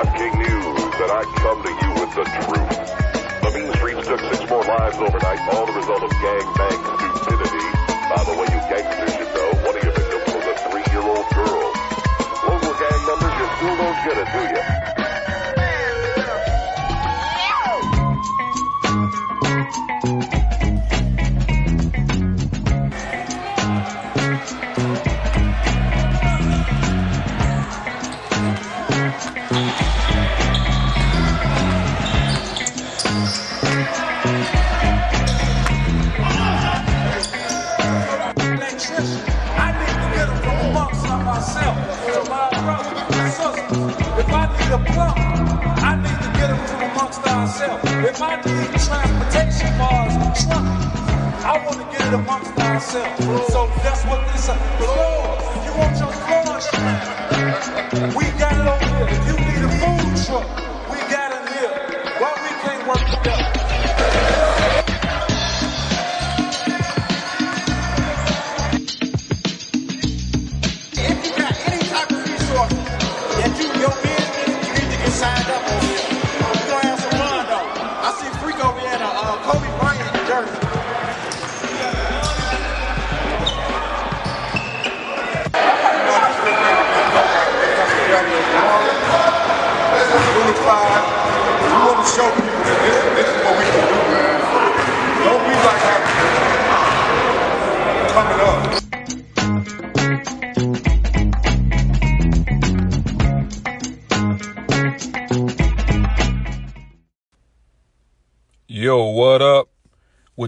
I'm King News, and I come to you with the truth. The mean streets took six more lives overnight, all the result of gang bang stupidity. By the way, you gangsters should know, one of your victims was a three-year-old girl. Local gang members, you still don't get it, do you? Myself, to my brothers and sisters. If I need a plump, I need to get them from amongst ourselves. If I need transportation bars and trucks, I want to get it amongst ourselves. So that's what this is. Floors. You want your floors. We got it over here. If you need a food truck, we got it here. Why we can't work together?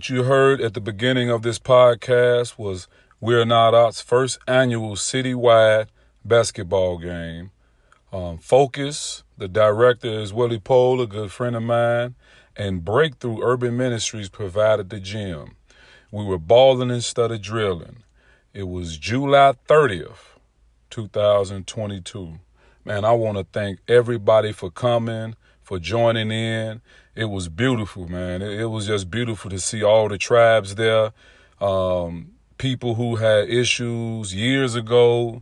What you heard at the beginning of this podcast was We're Not Opps' first annual citywide basketball game. Um, Focus, the director is Willie Pole, a good friend of mine, and Breakthrough Urban Ministries provided the gym. We were balling instead of drilling. It was July 30th, 2022. Man, I want to thank everybody for coming, for joining in. It was beautiful, man. It, it was just beautiful to see all the tribes there. Um, people who had issues years ago.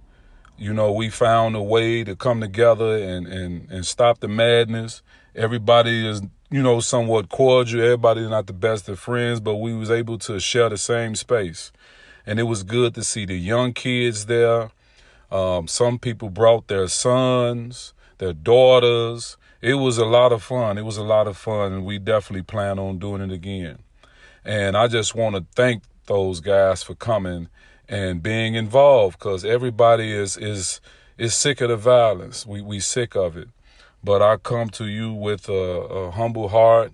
You know, we found a way to come together and, and, and stop the madness. Everybody is, you know, somewhat cordial. Everybody's not the best of friends, but we was able to share the same space. And it was good to see the young kids there. Um, some people brought their sons, their daughters. It was a lot of fun. It was a lot of fun, and we definitely plan on doing it again. And I just want to thank those guys for coming and being involved because everybody is is is sick of the violence. We we sick of it. But I come to you with a, a humble heart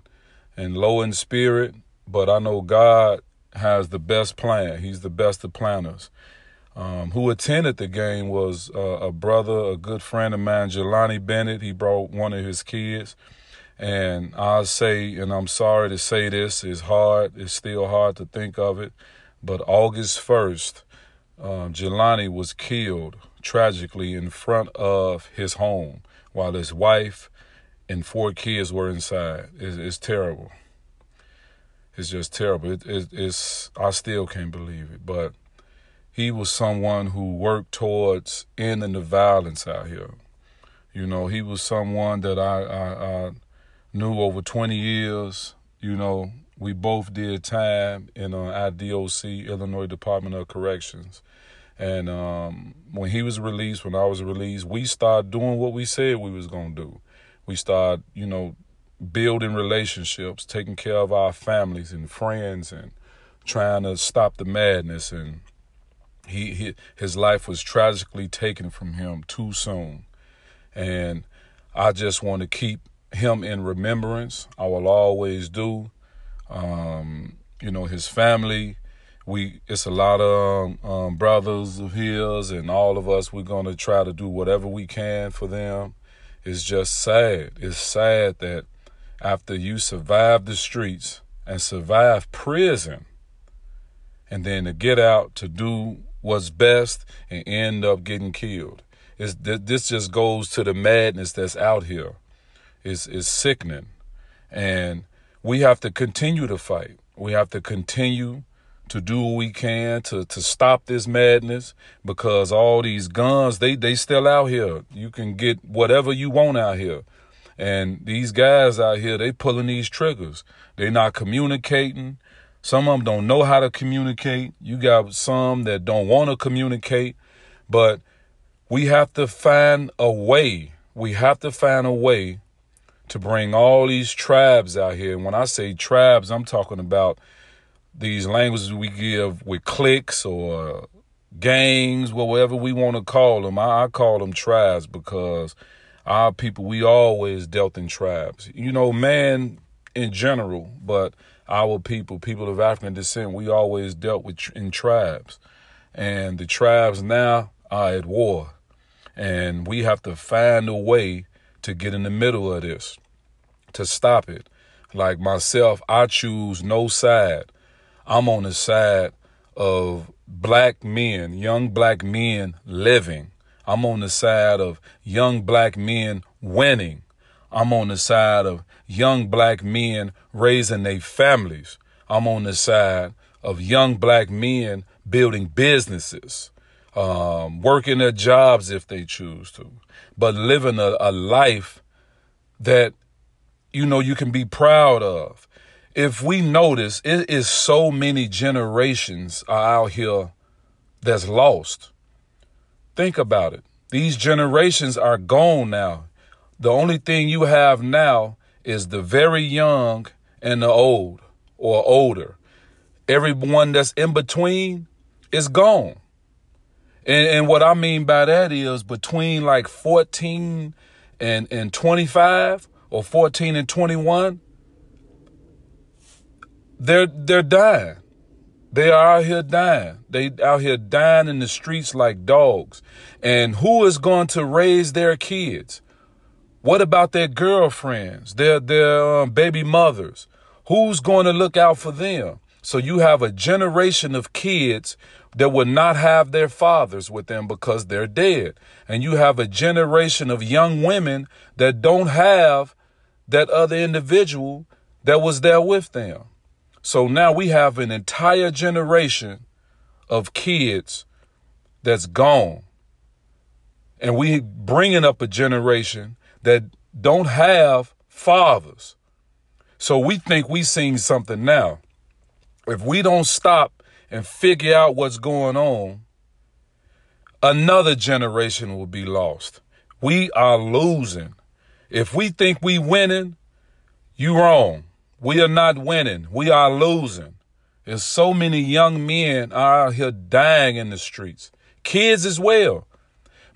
and low in spirit. But I know God has the best plan. He's the best of planners. Um, who attended the game was uh, a brother, a good friend of mine, Jelani Bennett. He brought one of his kids. And I say, and I'm sorry to say this, it's hard, it's still hard to think of it, but August 1st, um, Jelani was killed tragically in front of his home while his wife and four kids were inside. It's, it's terrible. It's just terrible. It, it, it's I still can't believe it, but he was someone who worked towards ending the violence out here. You know, he was someone that I, I, I knew over 20 years. You know, we both did time in uh, IDOC, Illinois Department of Corrections. And um, when he was released, when I was released, we started doing what we said we was gonna do. We started, you know, building relationships, taking care of our families and friends, and trying to stop the madness. And he, he his life was tragically taken from him too soon. And I just want to keep him in remembrance. I will always do. Um, you know, his family. We it's a lot of um, um, brothers of his, and all of us. We're gonna try to do whatever we can for them. It's just sad. It's sad that after you survive the streets and survive prison, and then to get out to do what's best and end up getting killed. It's, this just goes to the madness that's out here. It's, it's sickening. And we have to continue to fight. We have to continue to do what we can to to stop this madness because all these guns they they still out here. You can get whatever you want out here. And these guys out here, they pulling these triggers. They not communicating. Some of them don't know how to communicate. You got some that don't want to communicate. But we have to find a way. We have to find a way to bring all these tribes out here. And when I say tribes, I'm talking about these languages we give with cliques or gangs, whatever we want to call them. I, I call them tribes because our people, we always dealt in tribes. You know, man in general, but our people, people of African descent, we always dealt with in tribes. And the tribes now are at war. And we have to find a way to get in the middle of this, to stop it. Like myself, I choose no side. I'm on the side of black men, young black men living I'm on the side of young black men winning. I'm on the side of young black men raising their families. I'm on the side of young black men building businesses, um, working their jobs if they choose to, but living a, a life that you know you can be proud of. If we notice, it is so many generations are out here that's lost. Think about it. These generations are gone now. The only thing you have now is the very young and the old or older. Everyone that's in between is gone. And, and what I mean by that is between like 14 and, and 25 or 14 and 21, they're they're dying. They are out here dying. They out here dying in the streets like dogs. And who is going to raise their kids? What about their girlfriends, their their um, baby mothers? Who's going to look out for them? So you have a generation of kids that will not have their fathers with them because they're dead. And you have a generation of young women that don't have that other individual that was there with them. So now we have an entire generation of kids that's gone. And we bringing up a generation that don't have fathers. So we think we seen something now. If we don't stop and figure out what's going on, another generation will be lost. We are losing. If we think we winning, you wrong. We are not winning. We are losing. There's so many young men are out here dying in the streets, kids as well.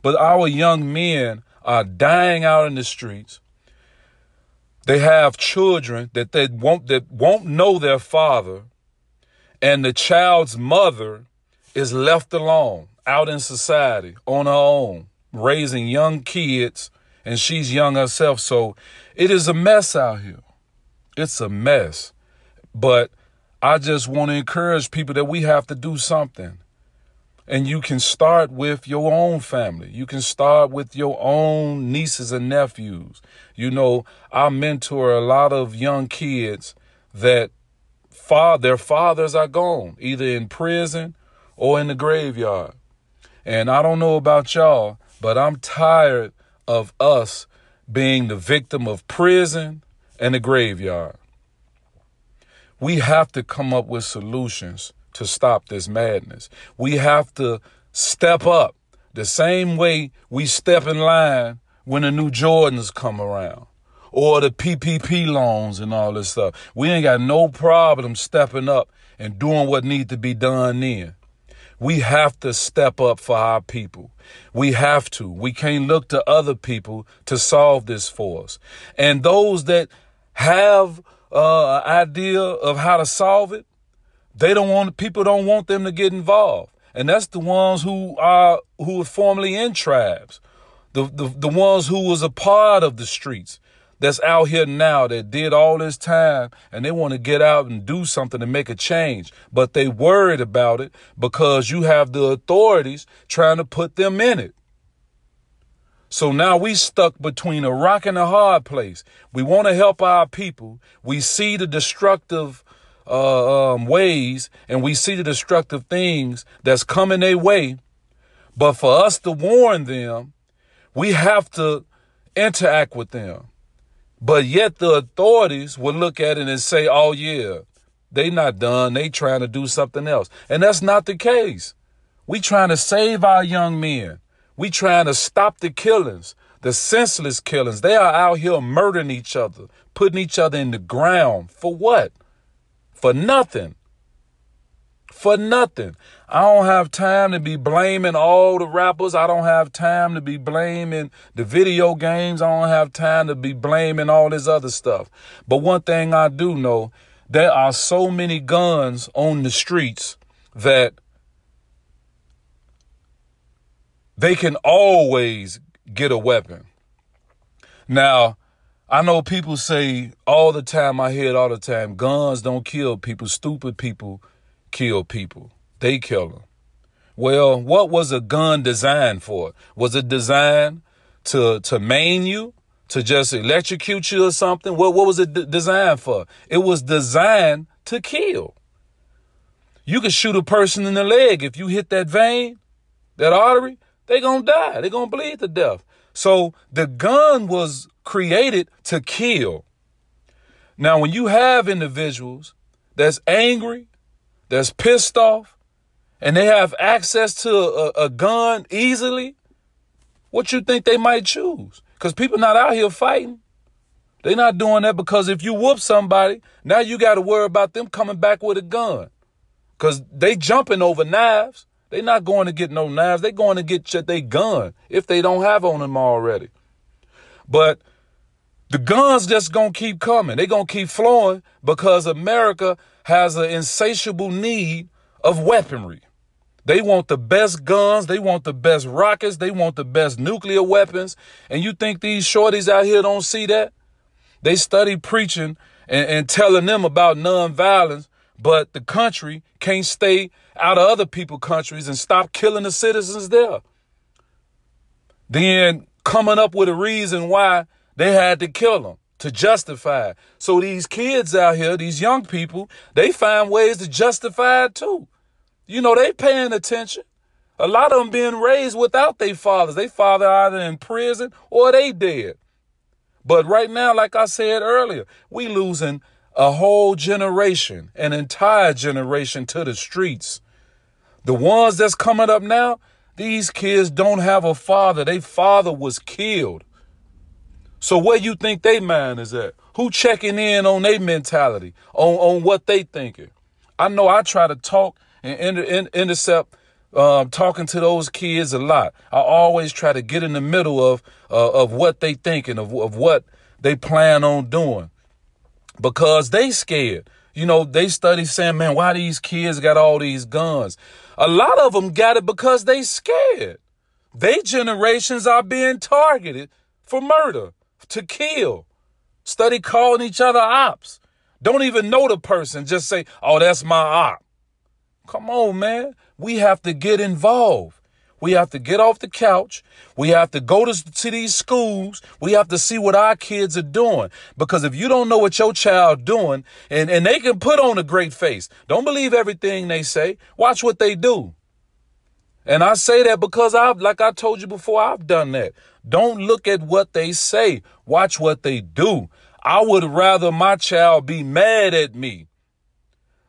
But our young men are dying out in the streets. They have children that they won't that won't know their father, and the child's mother is left alone out in society on her own, raising young kids, and she's young herself. So it is a mess out here. It's a mess. But I just want to encourage people that we have to do something. And you can start with your own family. You can start with your own nieces and nephews. You know, I mentor a lot of young kids that father, their fathers are gone, either in prison or in the graveyard. And I don't know about y'all, but I'm tired of us being the victim of prison and the graveyard. We have to come up with solutions to stop this madness. We have to step up the same way we step in line when the new Jordans come around or the PPP loans and all this stuff. We ain't got no problem stepping up and doing what needs to be done then. We have to step up for our people. We have to. We can't look to other people to solve this for us. And those that have uh, idea of how to solve it, they don't want people don't want them to get involved, and that's the ones who are who were formerly in tribes, the the the ones who was a part of the streets that's out here now that did all this time and they want to get out and do something to make a change, but they worried about it because you have the authorities trying to put them in it. So now we stuck between a rock and a hard place. We want to help our people. We see the destructive uh, um, ways and we see the destructive things that's coming their way. But for us to warn them, we have to interact with them. But yet the authorities will look at it and say, oh yeah, they not done. They trying to do something else. And that's not the case. We trying to save our young men. We trying to stop the killings, the senseless killings. They are out here murdering each other, putting each other in the ground. For what? For nothing. For nothing. I don't have time to be blaming all the rappers. I don't have time to be blaming the video games. I don't have time to be blaming all this other stuff. But one thing I do know, there are so many guns on the streets that they can always get a weapon. Now, I know people say all the time, I hear it all the time, guns don't kill people, stupid people kill people. They kill them. Well, what was a gun designed for? Was it designed to to maim you, to just electrocute you or something? What what was it d- designed for? It was designed to kill. You could shoot a person in the leg if you hit that vein, that artery, they to die. They're going to bleed to death. So the gun was created to kill. Now, when you have individuals that's angry, that's pissed off, and they have access to a, a gun easily, what you think they might choose? Because people not out here fighting. They're not doing that because if you whoop somebody, now you got to worry about them coming back with a gun. Because they jumping over knives. They not going to get no knives. They going to get their gun if they don't have on them already. But the guns just gonna keep coming. They gonna keep flowing because America has an insatiable need of weaponry. They want the best guns. They want the best rockets. They want the best nuclear weapons. And you think these shorties out here don't see that? They study preaching and, and telling them about nonviolence, but the country can't stay out of other people's countries and stop killing the citizens there. Then coming up with a reason why they had to kill them to justify. So these kids out here, these young people, they find ways to justify it too. You know, they paying attention. A lot of them being raised without their fathers. They father either in prison or they dead. But right now, like I said earlier, we losing a whole generation, an entire generation to the streets. The ones that's coming up now, these kids don't have a father. Their father was killed. So where you think they mind is at? Who checking in on their mentality, on, on what they thinking? I know I try to talk and inter, in, intercept um, talking to those kids a lot. I always try to get in the middle of uh, of what they thinking, of, of what they plan on doing because they scared. You know, they study saying, man, why these kids got all these guns? A lot of them got it because they scared. They generations are being targeted for murder, to kill. Study calling each other ops. Don't even know the person. Just say, oh, that's my op. Come on, man. We have to get involved. We have to get off the couch. We have to go to, to these schools. We have to see what our kids are doing. Because if you don't know what your child doing, and, and they can put on a great face, don't believe everything they say. Watch what they do. And I say that because I've, like I told you before, I've done that. Don't look at what they say. Watch what they do. I would rather my child be mad at me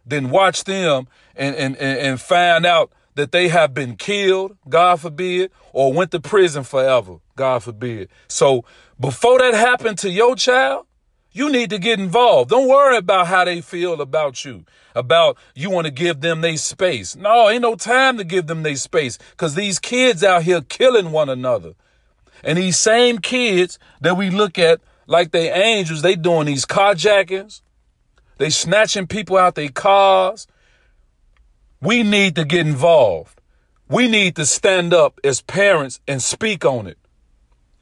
than watch them and, and, and, find out that they have been killed, God forbid, or went to prison forever, God forbid. So before that happened to your child, you need to get involved. Don't worry about how they feel about you, about you want to give them their space. No, ain't no time to give them their space because these kids out here killing one another. And these same kids that we look at like they angels, they doing these carjackings. They snatching people out their cars. We need to get involved. We need to stand up as parents and speak on it.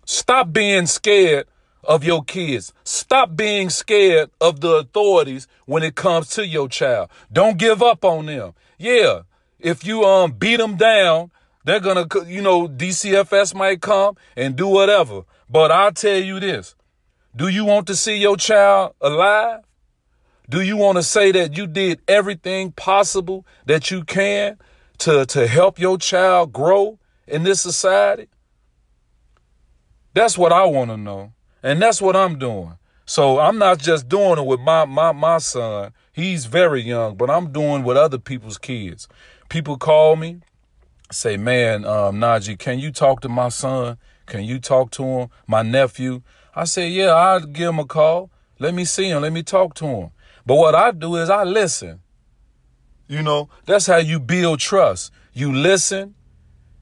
Stop being scared of your kids. Stop being scared of the authorities when it comes to your child. Don't give up on them. Yeah, if you um beat them down, they're gonna you know DCFS might come and do whatever. But I'll tell you this: Do you want to see your child alive? Do you want to say that you did everything possible that you can to, to help your child grow in this society? That's what I want to know. And that's what I'm doing. So I'm not just doing it with my my my son. He's very young, but I'm doing with other people's kids. People call me, say, "Man, um, Naji, can you talk to my son? Can you talk to him, my nephew?" I say, "Yeah, I'll give him a call. Let me see him. Let me talk to him." But what I do is I listen. You know, that's how you build trust. You listen,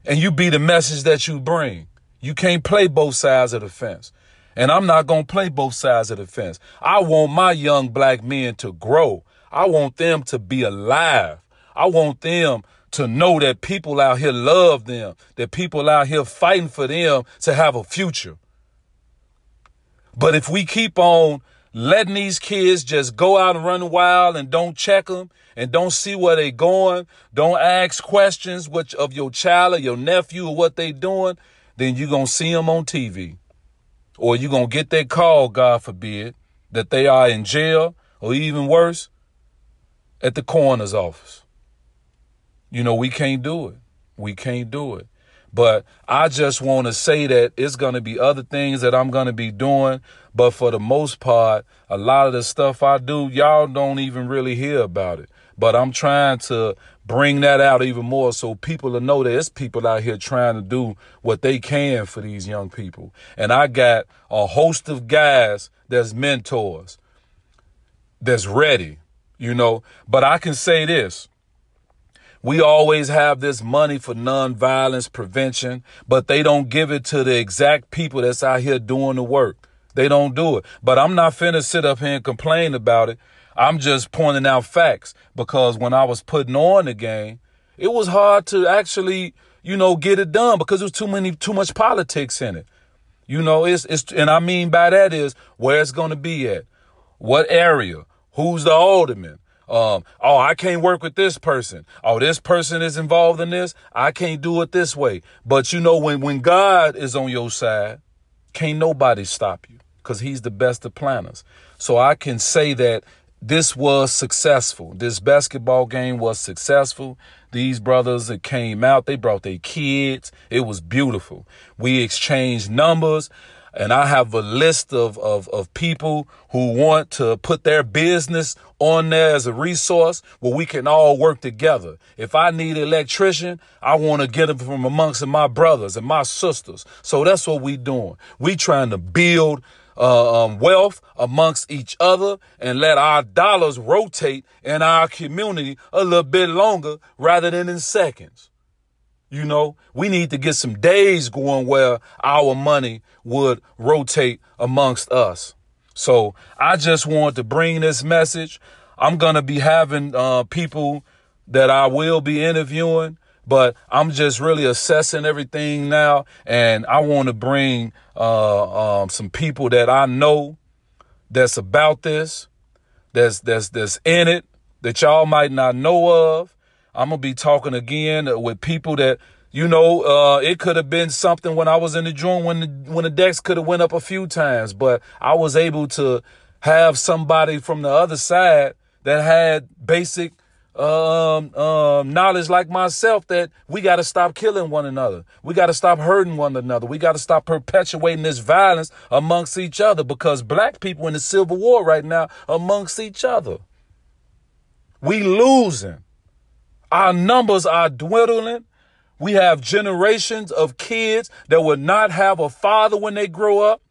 and you be the message that you bring. You can't play both sides of the fence. And I'm not going to play both sides of the fence. I want my young black men to grow. I want them to be alive. I want them to know that people out here love them, that people out here fighting for them to have a future. But if we keep on letting these kids just go out and run wild and don't check them and don't see where they going, don't ask questions which of your child or your nephew or what they doing, then you're going to see them on TV or you're going to get that call, God forbid, that they are in jail or even worse, at the coroner's office. You know, we can't do it. We can't do it. But I just want to say that it's going to be other things that I'm going to be doing. But for the most part, a lot of the stuff I do, y'all don't even really hear about it. But I'm trying to bring that out even more so people will know that there's people out here trying to do what they can for these young people. And I got a host of guys that's mentors, that's ready, you know. But I can say this. We always have this money for nonviolence prevention, but they don't give it to the exact people that's out here doing the work. They don't do it. But I'm not finna sit up here and complain about it I'm just pointing out facts because when I was putting on the game, it was hard to actually, you know, get it done because there was too many, too much politics in it. You know, it's, it's, and I mean by that is where it's to be at, what area, who's the alderman. Um, oh, I can't work with this person. Oh, this person is involved in this. I can't do it this way. But you know, when, when God is on your side, can't nobody stop you because he's the best of planners. So I can say that this was successful. This basketball game was successful. These brothers that came out, they brought their kids. It was beautiful. We exchanged numbers. And I have a list of, of, of people who want to put their business on there as a resource where we can all work together. If I need an electrician, I want to get them from amongst my brothers and my sisters. So that's what we doing. We trying to build uh, um, wealth amongst each other and let our dollars rotate in our community a little bit longer rather than in seconds. You know, we need to get some days going where our money would rotate amongst us. So I just want to bring this message. I'm going to be having uh, people that I will be interviewing but I'm just really assessing everything now, and I want to bring uh, um, some people that I know that's about this, that's that's that's in it, that y'all might not know of. I'm gonna be talking again with people that you know. Uh, it could have been something when I was in the joint when the when the decks could have went up a few times, but I was able to have somebody from the other side that had basic um, um, knowledge like myself that we got to stop killing one another. We got to stop hurting one another. We got to stop perpetuating this violence amongst each other because black people in the Civil War right now amongst each other. We losing. Our numbers are dwindling. We have generations of kids that will not have a father when they grow up.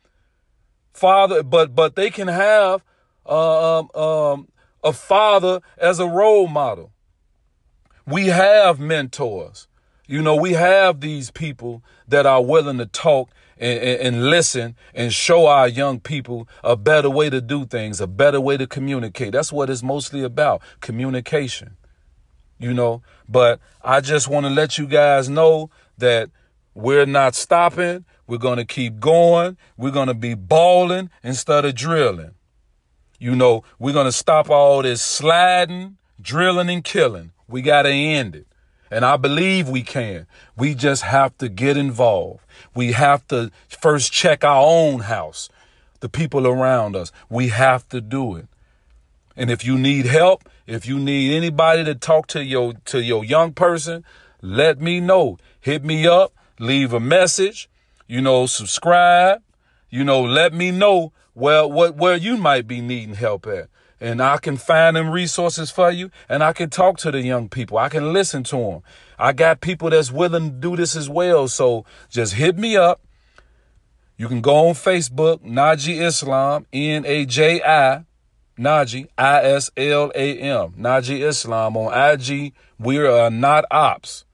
Father, but but they can have uh, um, um, a father as a role model. We have mentors. You know, we have these people that are willing to talk and, and, and, listen and show our young people a better way to do things, a better way to communicate. That's what it's mostly about communication, you know. But I just want to let you guys know that we're not stopping. We're going to keep going. We're going to be balling instead of drilling. You know, we're going to stop all this sliding, drilling, and killing. We got to end it. And I believe we can. We just have to get involved. We have to first check our own house, the people around us. We have to do it. And if you need help, if you need anybody to talk to your to your young person, let me know. Hit me up, leave a message, you know, subscribe, you know, let me know where what where you might be needing help at. And I can find them resources for you and I can talk to the young people. I can listen to them. I got people that's willing to do this as well. So just hit me up. You can go on Facebook, Naji Islam, N A J I, Naji, I S L A M, Naji Islam on IG. We are not ops.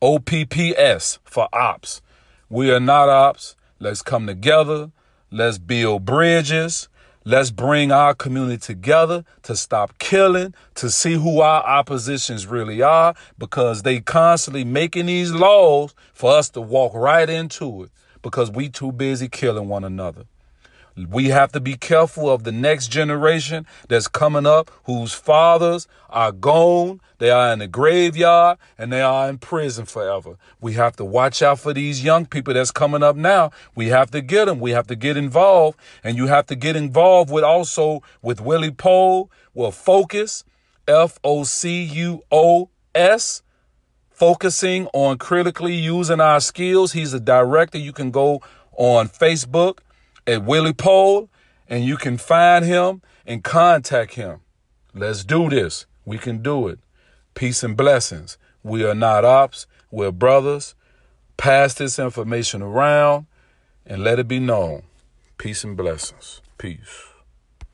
O P P S for ops. We are not ops. Let's come together. Let's build bridges. Let's bring our community together to stop killing, to see who our oppositions really are, because they constantly making these laws for us to walk right into it because we too busy killing one another. We have to be careful of the next generation that's coming up whose fathers are gone, they are in the graveyard, and they are in prison forever. We have to watch out for these young people that's coming up now. We have to get them. We have to get involved, and you have to get involved with also with Willie Pole, with Focus, F O C U O S focusing on critically using our skills. He's a director. You can go on Facebook at Willie Pole and you can find him and contact him. Let's do this. We can do it. Peace and blessings. We are not ops, we're brothers. Pass this information around and let it be known. Peace and blessings. Peace.